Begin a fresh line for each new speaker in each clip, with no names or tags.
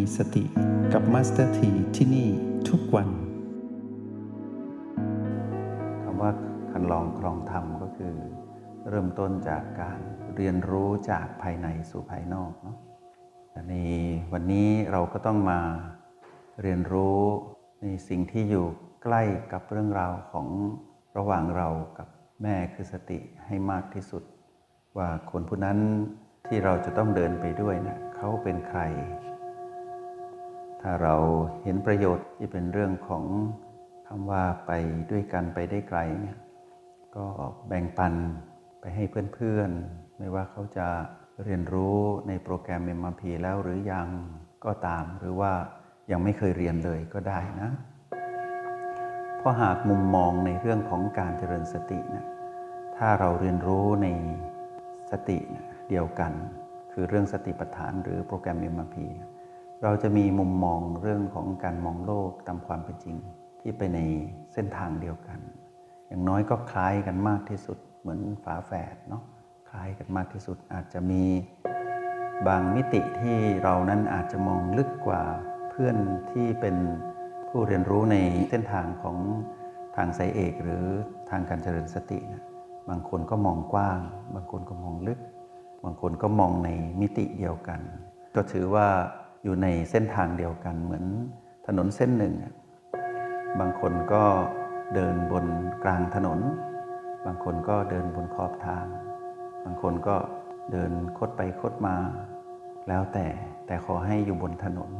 มีสติกับ Master T ที่นี่ทุกวัน
คำว่าครรลองคลองธรรมก็คือ เริ่มต้นจากการเรียนรู้จากภายในสู่ภายนอกเนาะในวันนี้เราก็ต้องมาเรียนรู้ในสิ่งที่อยู่ใกล้กับเรื่องราวของระหว่างเรากับแม่คือสติให้มากที่สุด ว่าคนผู้นั้นที่เราจะต้องเดินไปด้วยนะเขาเป็นใคร ถ้าเราเห็นประโยชน์ที่เป็นเรื่องของคำว่าไปด้วยกันไปได้ไกลเนี่ยก็แบ่งปันไปให้เพื่อนๆ ไม่ว่าเขาจะเรียนรู้ในโปรแกรม MRP แล้วหรือยังก็ตาม หรือว่ายังไม่เคยเรียนเลยก็ได้นะ เพราะหากมุมมองในเรื่องของการเจริญสตินะถ้าเราเรียนรู้ในสตินะเดียวกัน คือเรื่องสติปัฏฐานหรือโปรแกรม MRP เราจะมีมุมมองเรื่องของการมองโลกตามความเป็นจริง ที่ไปในเส้นทางเดียวกัน อย่างน้อยก็คล้ายกันมากที่สุดเหมือนฝาแฝดเนาะคล้ายกันมากที่สุดอาจจะมีบางมิติที่เรานั้นอาจจะมองลึกกว่าเพื่อนที่เป็นผู้เรียนรู้ในเส้นทางของทางสายเอกหรือทางการเจริญสตินะบางคนก็มองกว้าง บางคนก็มองลึก บางคนก็มองในมิติเดียวกัน ก็ถือว่า อยู่ในเส้นทางเดียวกันเหมือนถนนเส้นหนึ่ง บางคนก็เดินบนกลางถนน บางคนก็เดินบนขอบทาง บางคนก็เดินคดไปคดมา แล้วแต่แต่ขอให้อยู่บนถนน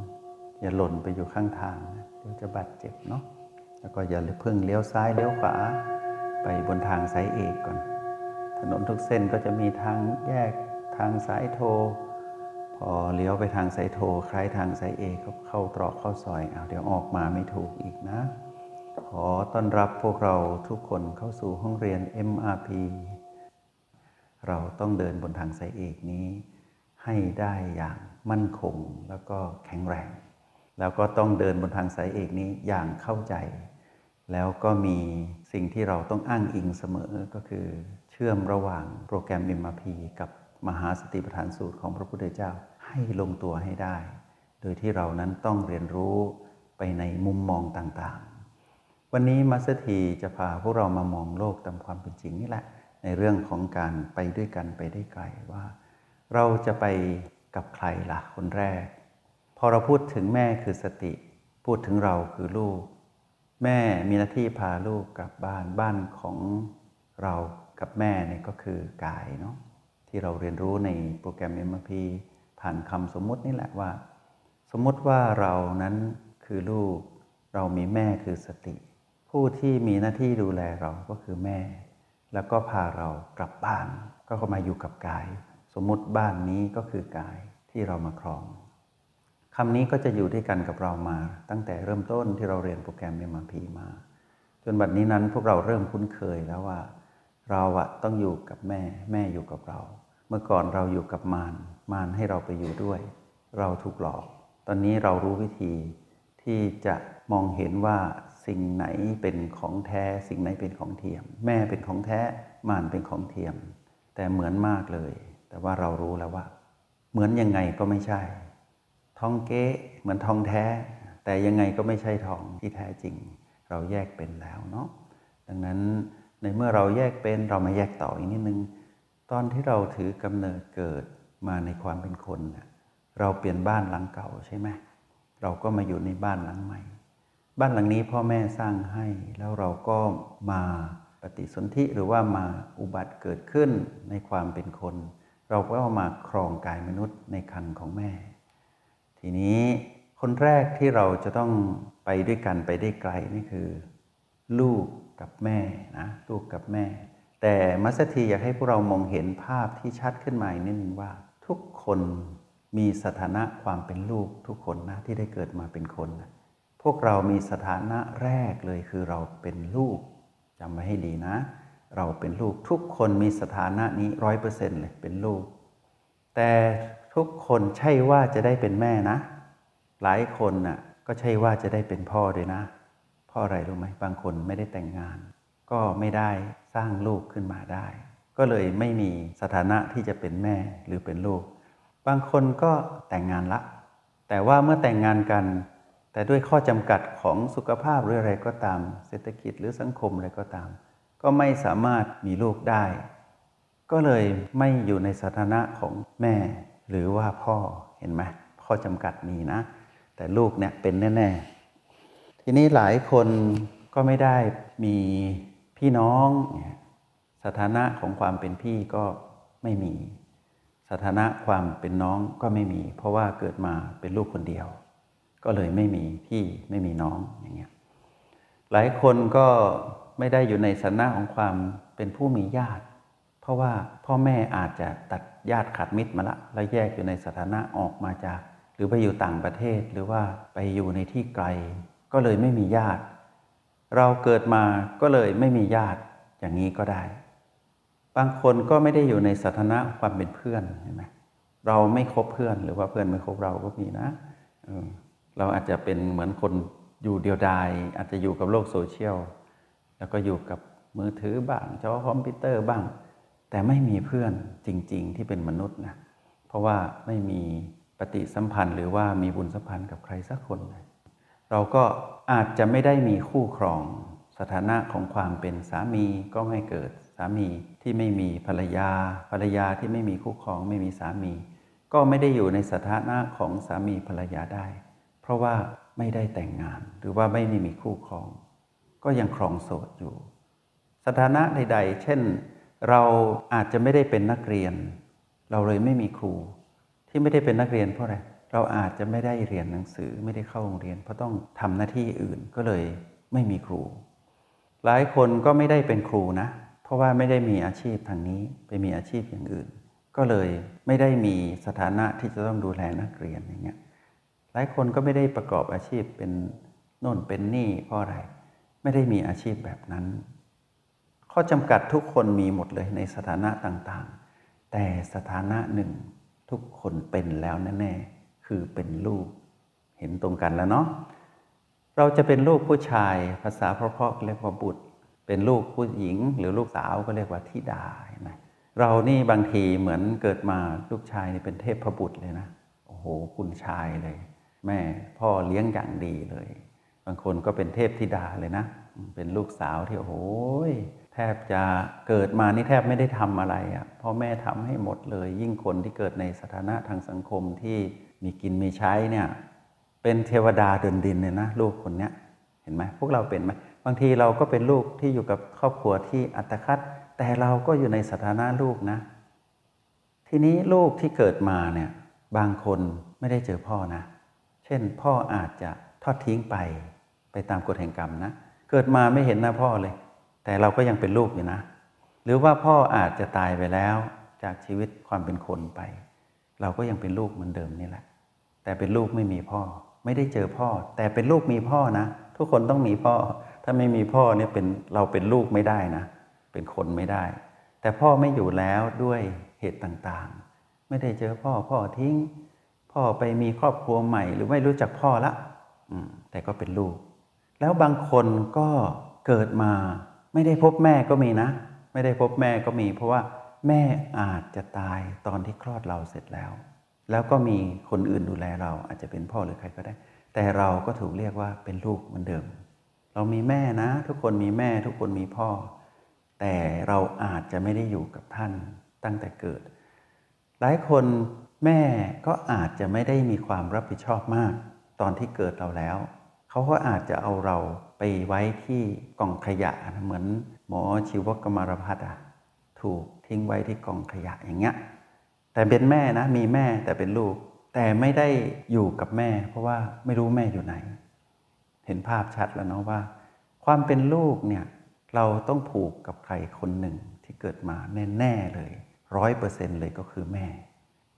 อย่าหล่นไปอยู่ข้างทางเดี๋ยวจะบาดเจ็บเนาะแล้วก็อย่าเพิ่งเลี้ยวซ้ายเลี้ยวขวาไปบนทางสายเอกก่อน ถนนทุกเส้นก็จะมีทางแยกทางสายโทร พอเลี้ยวไปทางสายโทคล้ายทางสายเอก็เข้าตรอกเข้าซอยเอาเดี๋ยวออกมาไม่ถูกอีกนะ ขอต้อนรับพวกเราทุกคนเข้าสู่ห้องเรียน MRP เราต้องเดินบนทางสายเอกนี้ ให้ได้อย่างมั่นคงแล้วก็แข็งแรง แล้วก็ต้องเดินบนทางสายเอกนี้อย่างเข้าใจ แล้วก็มีสิ่งที่เราต้องอ้างอิงเสมอก็คือเชื่อมระหว่างโปรแกรม MRP กับ มหาสติปัฏฐานสูตรของพระพุทธเจ้าให้ลงตัวให้ได้ โดยที่เรานั้นต้องเรียนรู้ไปในมุมมองต่างๆ วันนี้มัสถีจะพาพวกเรามามองโลกตามความเป็นจริงนี่แหละ ในเรื่องของการไปด้วยกันไปได้ไกลว่า เราจะไปกับใครล่ะคนแรก พอเราพูดถึงแม่คือสติ พูดถึงเราคือลูก แม่มีหน้าที่พาลูกกลับบ้านบ้านของเรากับแม่เนี่ยก็คือกายเนาะ ที่เราเรียนรู้ในโปรแกรม MRP ผ่านคำสมมุตินี่แหละว่า สมมติว่าเรานั้นคือลูก เรามีแม่คือสติ ผู้ที่มีหน้าที่ดูแลเราก็คือแม่ แล้วก็พาเรากลับบ้าน ก็เข้ามาอยู่กับกาย สมมุติบ้านนี้ก็คือกายที่เรามาครองคำนี้ก็จะอยู่ด้วยกันกับเรามา ตั้งแต่เริ่มต้นที่เราเรียนโปรแกรม MRP มา จนบัดนี้นั้นพวกเราเริ่มคุ้นเคยแล้วว่า เราอะต้องอยู่กับแม่ แม่อยู่กับเรา เมื่อก่อนเราอยู่กับมารมารให้เราไปอยู่ด้วย เราถูกหลอก ตอนนี้เรารู้วิธีที่จะมองเห็นว่าสิ่งไหนเป็นของแท้ สิ่งไหนเป็นของเทียม แม่เป็นของแท้มารเป็นของเทียม แต่เหมือนมากเลย แต่ว่าเรารู้แล้วว่า เหมือนยังไงก็ไม่ใช่ ทองเก๊เหมือนทองแท้ แต่ยังไงก็ไม่ใช่ทองที่แท้จริง เราแยกเป็นแล้วเนาะดังนั้นในเมื่อเราแยกเป็นเรามาแยกต่ออีกนิดนึง ตอนที่เราถือกำเนิดเกิดมาในความเป็นคนเเราเปลี่ยนบ้านหลังเก่าใช่ไหมเราก็มาอยู่ในบ้านหลังใหม่ บ้านหลังนี้พ่อแม่สร้างให้ แล้วเราก็มาปฏิสนธิหรือว่ามาอุบัติเกิดขึ้นในความเป็นคน เราก็มาครองกายมนุษย์ในคันของแม่ ทีนี้คนแรกที่เราจะต้องไปด้วยกันไปได้ไกลนี่คือ ลูกกับแม่นะลูกกับแม่ แต่มัสถีอยากให้พวกเรามองเห็นภาพที่ชัดขึ้นมาอีกนิดนึงว่า ทุกคนมีสถานะความเป็นลูกทุกคนนะที่ได้เกิดมาเป็นคนนะพวกเรามีสถานะแรกเลยคือเราเป็นลูกจำไว้ให้ดีนะ เราเป็นลูกทุกคนมีสถานะนี้ร้อยเปอร์เซ็นต์เลยเป็นลูก แต่ทุกคนใช่ว่าจะได้เป็นแม่นะ หลายคนน่ะก็ใช่ว่าจะได้เป็นพ่อด้วยนะพราะอะไรรู้ไหมบางคนไม่ได้แต่งงาน ก็ไม่ได้สร้างลูกขึ้นมาได้ ก็เลยไม่มีสถานะที่จะเป็นแม่หรือเป็นลูก บางคนก็แต่งงานละ แต่ว่าเมื่อแต่งงานกัน แต่ด้วยข้อจำกัดของสุขภาพหรืออะไรก็ตาม เศรษฐกิจหรือสังคมอะไรก็ตาม ก็ไม่สามารถมีลูกได้ ก็เลยไม่อยู่ในสถานะของแม่ หรือว่าพ่อเห็นไหมข้อจำกัดมีนะ แต่ลูกเนี่ยเป็นแน่ ๆ ทีนี้หลายคนก็ไม่ได้มี พี่น้องเนี่ยสถานะของความเป็นพี่ก็ไม่มี สถานะความเป็นน้องก็ไม่มี เพราะว่าเกิดมาเป็นลูกคนเดียว ก็เลยไม่มีพี่ไม่มีน้องอย่างเงี้ยหลายคนก็ไม่ได้อยู่ในสถานะของความเป็นผู้มีญาติ เพราะว่าพ่อแม่อาจจะตัดญาติขาดมิตรมาละ แล้วแยกอยู่ในสถานะออกมาจาก หรือไปอยู่ต่างประเทศหรือว่าไปอยู่ในที่ไกล ก็เลยไม่มีญาติ เราเกิดมาก็เลยไม่มีญาติอย่างนี้ก็ได้ บางคนก็ไม่ได้อยู่ในสถานะความเป็นเพื่อนเห็นไหมเราไม่คบเพื่อนหรือว่าเพื่อนไม่คบเราก็มีนะเออเราอาจจะเป็นเหมือนคนอยู่เดียวดาย อาจจะอยู่กับโลกโซเชียลแล้วก็อยู่กับมือถือบ้างจอคอมพิวเตอร์บ้าง แต่ไม่มีเพื่อนจริง ๆ ที่เป็นมนุษย์นะเพราะว่าไม่มีปฏิสัมพันธ์หรือว่ามีบุญสัมพันธ์กับใครสักคนเลย เราก็อาจจะไม่ได้มีคู่ครอง สถานะของความเป็นสามีก็ไม่เกิดสามีที่ไม่มีภรรยา ภรรยาที่ไม่มีคู่ครองไม่มีสามี ก็ไม่ได้อยู่ในสถานะของสามีภรรยาได้ เพราะว่าไม่ได้แต่งงานหรือว่าไม่ได้มีคู่ครอง ก็ยังครองโสดอยู่ สถานะใด ๆ เช่น เราอาจจะไม่ได้เป็นนักเรียน เราเลยไม่มีครู ที่ไม่ได้เป็นนักเรียนเพราะอะไร เราอาจจะไม่ได้เรียนหนังสือไม่ได้เข้าโรงเรียน เพราะต้องทำหน้าที่อื่นก็เลยไม่มีครู หลายคนก็ไม่ได้เป็นครูนะ เพราะว่าไม่ได้มีอาชีพทางนี้ไปมีอาชีพอย่างอื่น ก็เลยไม่ได้มีสถานะที่จะต้องดูแลนักเรียนอย่างเงี้ยหลายคนก็ไม่ได้ประกอบอาชีพเป็นโน่นเป็นนี่ เพราะอะไร ไม่ได้มีอาชีพแบบนั้น ข้อจำกัดทุกคนมีหมดเลยในสถานะต่างๆ แต่สถานะหนึ่งทุกคนเป็นแล้วแน่ๆ คือเป็นลูก เห็นตรงกันแล้วเนาะเราจะเป็นลูกผู้ชายภาษาเพราะๆเรียกว่าบุตร เป็นลูกผู้หญิง หรือลูกสาวก็เรียกว่าธิดาเห็นไหมเรานี่บางทีเหมือนเกิดมาลูกชายนี่เป็นเทพพบุตรเลยนะโอ้โหคุณชายเลย แม่พ่อเลี้ยงอย่างดีเลย บางคนก็เป็นเทพธิดาเลยนะ เป็นลูกสาวที่โอ้โหแทบจะเกิดมานี่แทบไม่ได้ทำอะไรอะ่ะพ่อแม่ทำให้หมดเลย ยิ่งคนที่เกิดในสถานะทางสังคมที่ มีกินมีใช้เนี่ยเป็นเทวดาเดินดินเลยนะลูกคนเนี้ยเห็นไหมพวกเราเป็นไหมบางทีเราก็เป็นลูกที่อยู่กับครอบครัวที่อัตคัดแต่เราก็อยู่ในสถานะลูกนะ ทีนี้ลูกที่เกิดมาเนี่ยบางคนไม่ได้เจอพ่อนะ เช่นพ่ออาจจะทอดทิ้งไปไปตามกฎแห่งกรรมนะ เกิดมาไม่เห็นหน้าพ่อเลย แต่เราก็ยังเป็นลูกอยู่นะ หรือว่าพ่ออาจจะตายไปแล้วจากชีวิตความเป็นคนไป เราก็ยังเป็นลูกเหมือนเดิมนี่แหละ แต่เป็นลูกไม่มีพ่อ ไม่ได้เจอพ่อ แต่เป็นลูกมีพ่อนะ ทุกคนต้องมีพ่อ ถ้าไม่มีพ่อเนี่ยเป็นเราเป็นลูกไม่ได้นะ เป็นคนไม่ได้ แต่พ่อไม่อยู่แล้วด้วยเหตุต่างๆ ไม่ได้เจอพ่อพ่อทิ้ง พ่อไปมีครอบครัวใหม่ หรือไม่รู้จักพ่อละแต่ก็เป็นลูก แล้วบางคนก็เกิดมา ไม่ได้พบแม่ก็มีนะ ไม่ได้พบแม่ก็มี เพราะว่าแม่อาจจะตายตอนที่คลอดเราเสร็จแล้ว แล้วก็มีคนอื่นดูแลเราอาจจะเป็นพ่อหรือใครก็ได้ แต่เราก็ถูกเรียกว่าเป็นลูกเหมือนเดิม เรามีแม่นะ ทุกคนมีแม่ทุกคนมีพ่อ แต่เราอาจจะไม่ได้อยู่กับท่านตั้งแต่เกิด หลายคนแม่ก็อาจจะไม่ได้มีความรับผิดชอบมาก ตอนที่เกิดเราแล้ว เขาก็อาจจะเอาเราไปไว้ที่กล่องขยะเหมือนหมอชีวกรรมารพัฒน์อะถูกทิ้งไว้ที่กล่องขยะอย่างเงี้ย แต่เป็นแม่นะ มีแม่แต่เป็นลูก แต่ไม่ได้อยู่กับแม่ เพราะว่าไม่รู้แม่อยู่ไหน เห็นภาพชัดแล้วเนาะว่า ความเป็นลูกเนี่ยเราต้องผูกกับใครคนหนึ่งที่เกิดมาแน่ๆเลยร้อยเปอร์เซ็นเลยก็คือแม่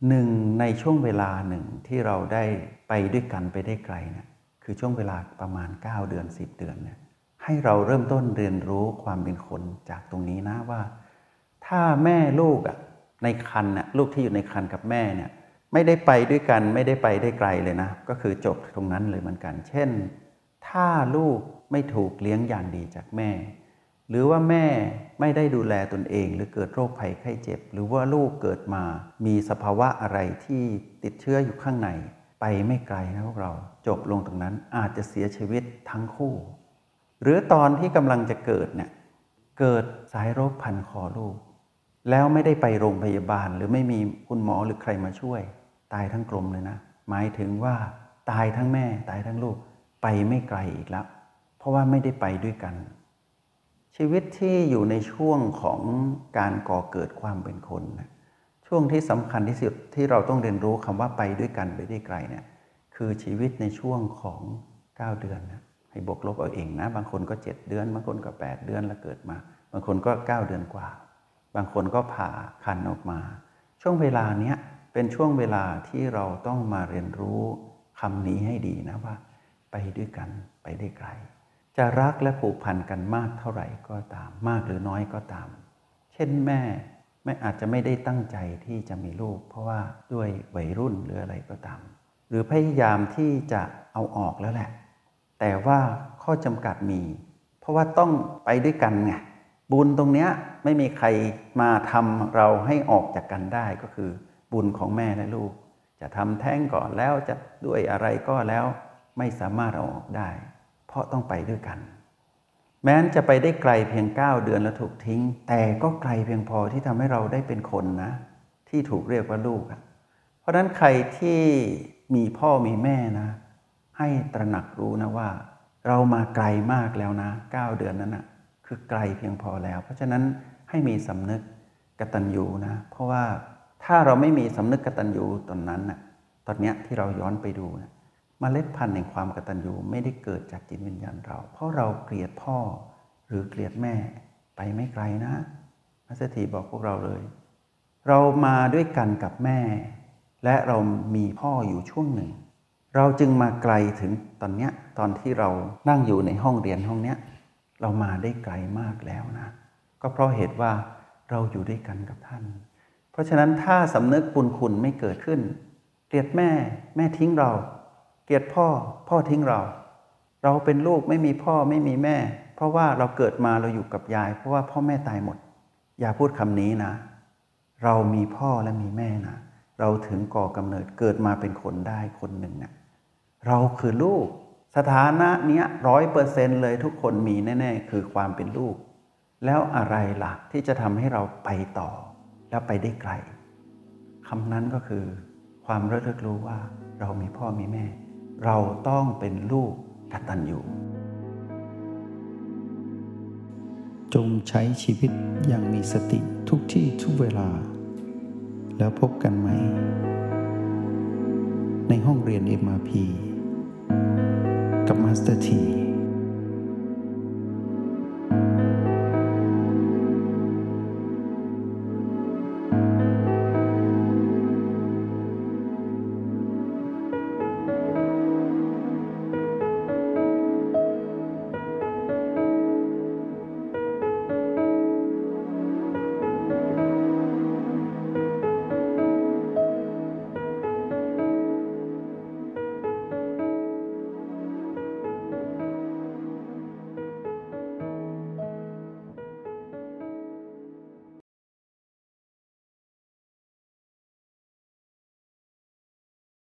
หนึ่งในช่วงเวลาหนึ่งที่เราได้ไปด้วยกันไปได้ไกลเนี่ยคือช่วงเวลาประมาณ 9 เดือน 10 เดือนเนี่ยให้เราเริ่มต้นเรียนรู้ความเป็นคนจากตรงนี้นะว่า ถ้าแม่ลูกอะ ในคันน่ะลูกที่อยู่ในคันกับแม่เนี่ยไม่ได้ไปด้วยกันไม่ได้ไปได้ไกลเลยนะ ก็คือจบตรงนั้นเลยเหมือนกัน เช่น ถ้าลูกไม่ถูกเลี้ยงอย่างดีจากแม่ หรือว่าแม่ไม่ได้ดูแลตนเอง หรือเกิดโรคภัยไข้เจ็บ หรือว่าลูกเกิดมา มีสภาวะอะไรที่ติดเชื้ออยู่ข้างใน ไปไม่ไกลนะพวกเราจบลงตรงนั้นอาจจะเสียชีวิตทั้งคู่ หรือตอนที่กำลังจะเกิดเนี่ยเกิดสายโรคพันคอลูก แล้วไม่ได้ไปโรงพยาบาล หรือไม่มีคุณหมอหรือใครมาช่วย ตายทั้งกลมเลยนะ หมายถึงว่าตายทั้งแม่ ตายทั้งลูกไปไม่ไกลอีกแล้ว เพราะว่าไม่ได้ไปด้วยกัน ชีวิตที่อยู่ในช่วงของการก่อเกิดความเป็นคนนะช่วงที่สำคัญที่สุดที่เราต้องเรียนรู้คำว่าไปด้วยกันไปได้ไกลเนี่ยคือชีวิตในช่วงของ 9 เดือนนะให้บวกลบเอาเองนะ บางคนก็ 7 เดือน บางคนก็ 8 เดือนแล้วเกิดมา บางคนก็ 9 เดือนกว่า บางคนก็ผ่าคันออกมา ช่วงเวลาเนี้ยเป็นช่วงเวลาที่เราต้องมาเรียนรู้คำนี้ให้ดีนะว่า ไปด้วยกันไปได้ไกล จะรักและผูกพันกันมากเท่าไหร่ก็ตาม มากหรือน้อยก็ตาม เช่นแม่แม่อาจจะไม่ได้ตั้งใจที่จะมีลูก เพราะว่าด้วยวัยรุ่นหรืออะไรก็ตาม หรือพยายามที่จะเอาออกแล้วแหละ แต่ว่าข้อจำกัดมี เพราะว่าต้องไปด้วยกันไง บุญตรงเนี้ยไม่มีใครมาทำเราให้ออกจากกันได้ก็คือ บุญของแม่และลูก จะทำแท้งก่อนแล้วจะด้วยอะไรก็แล้วไม่สามารถเอาออกได้ เพราะต้องไปด้วยกัน แม้นจะไปได้ไกลเพียง 9 เดือนแล้วถูกทิ้ง แต่ก็ไกลเพียงพอที่ทำให้เราได้เป็นคนนะ ที่ถูกเรียกว่าลูกอะเพราะฉะนั้นใครที่มีพ่อมีแม่นะ ให้ตระหนักรู้นะว่า เรามาไกลมากแล้วนะ 9 เดือนนั้นนะ คือไกลเพียงพอแล้ว เพราะฉะนั้นให้มีสำนึกกตัญญูนะ เพราะว่าถ้าเราไม่มีสำนึกกตัญญูตอนนั้นนะตอนเนี้ยที่เราย้อนไปดูนะมเมล็ดพันธุ์แห่งความกตัญญูไม่ได้เกิดจากจิตวิญญาณเรา เพราะเราเกลียดพ่อหรือเกลียดแม่ไปไม่ไกลนะพระเศรษฐีบอกพวกเราเลย เรามาด้วยกันกับแม่ และเรามีพ่ออยู่ช่วงหนึ่ง เราจึงมาไกลถึงตอนเนี้ยตอนที่เรานั่งอยู่ในห้องเรียนห้องเนี้ย เรามาได้ไกลมากแล้วนะ ก็เพราะเหตุว่าเราอยู่ด้วยกันกับท่าน เพราะฉะนั้นถ้าสำนึกบุญคุณไม่เกิดขึ้น เกลียดแม่แม่ทิ้งเรา เกลียดพ่อพ่อทิ้งเรา เราเป็นลูกไม่มีพ่อไม่มีแม่ เพราะว่าเราเกิดมาเราอยู่กับยาย เพราะว่าพ่อแม่ตายหมด อย่าพูดคำนี้นะ เรามีพ่อและมีแม่นะ เราถึงก่อกำเนิดเกิดมาเป็นคนได้คนหนึ่งนะเราคือลูก สถานะเนี้ยร้อยเปอร์เซนเลยทุกคนมีแน่ ๆ คือความเป็นลูก แล้วอะไรล่ะที่จะทำให้เราไปต่อ แล้วไปได้ไกลคำนั้นก็คือความระลึกรู้ว่าเรามีพ่อมีแม่ เราต้องเป็นลูกกตัญญู
จงใช้ชีวิตอย่างมีสติทุกที่ทุกเวลา แล้วพบกันไหม ในห้องเรียน MRP กับมาสเตอร์ที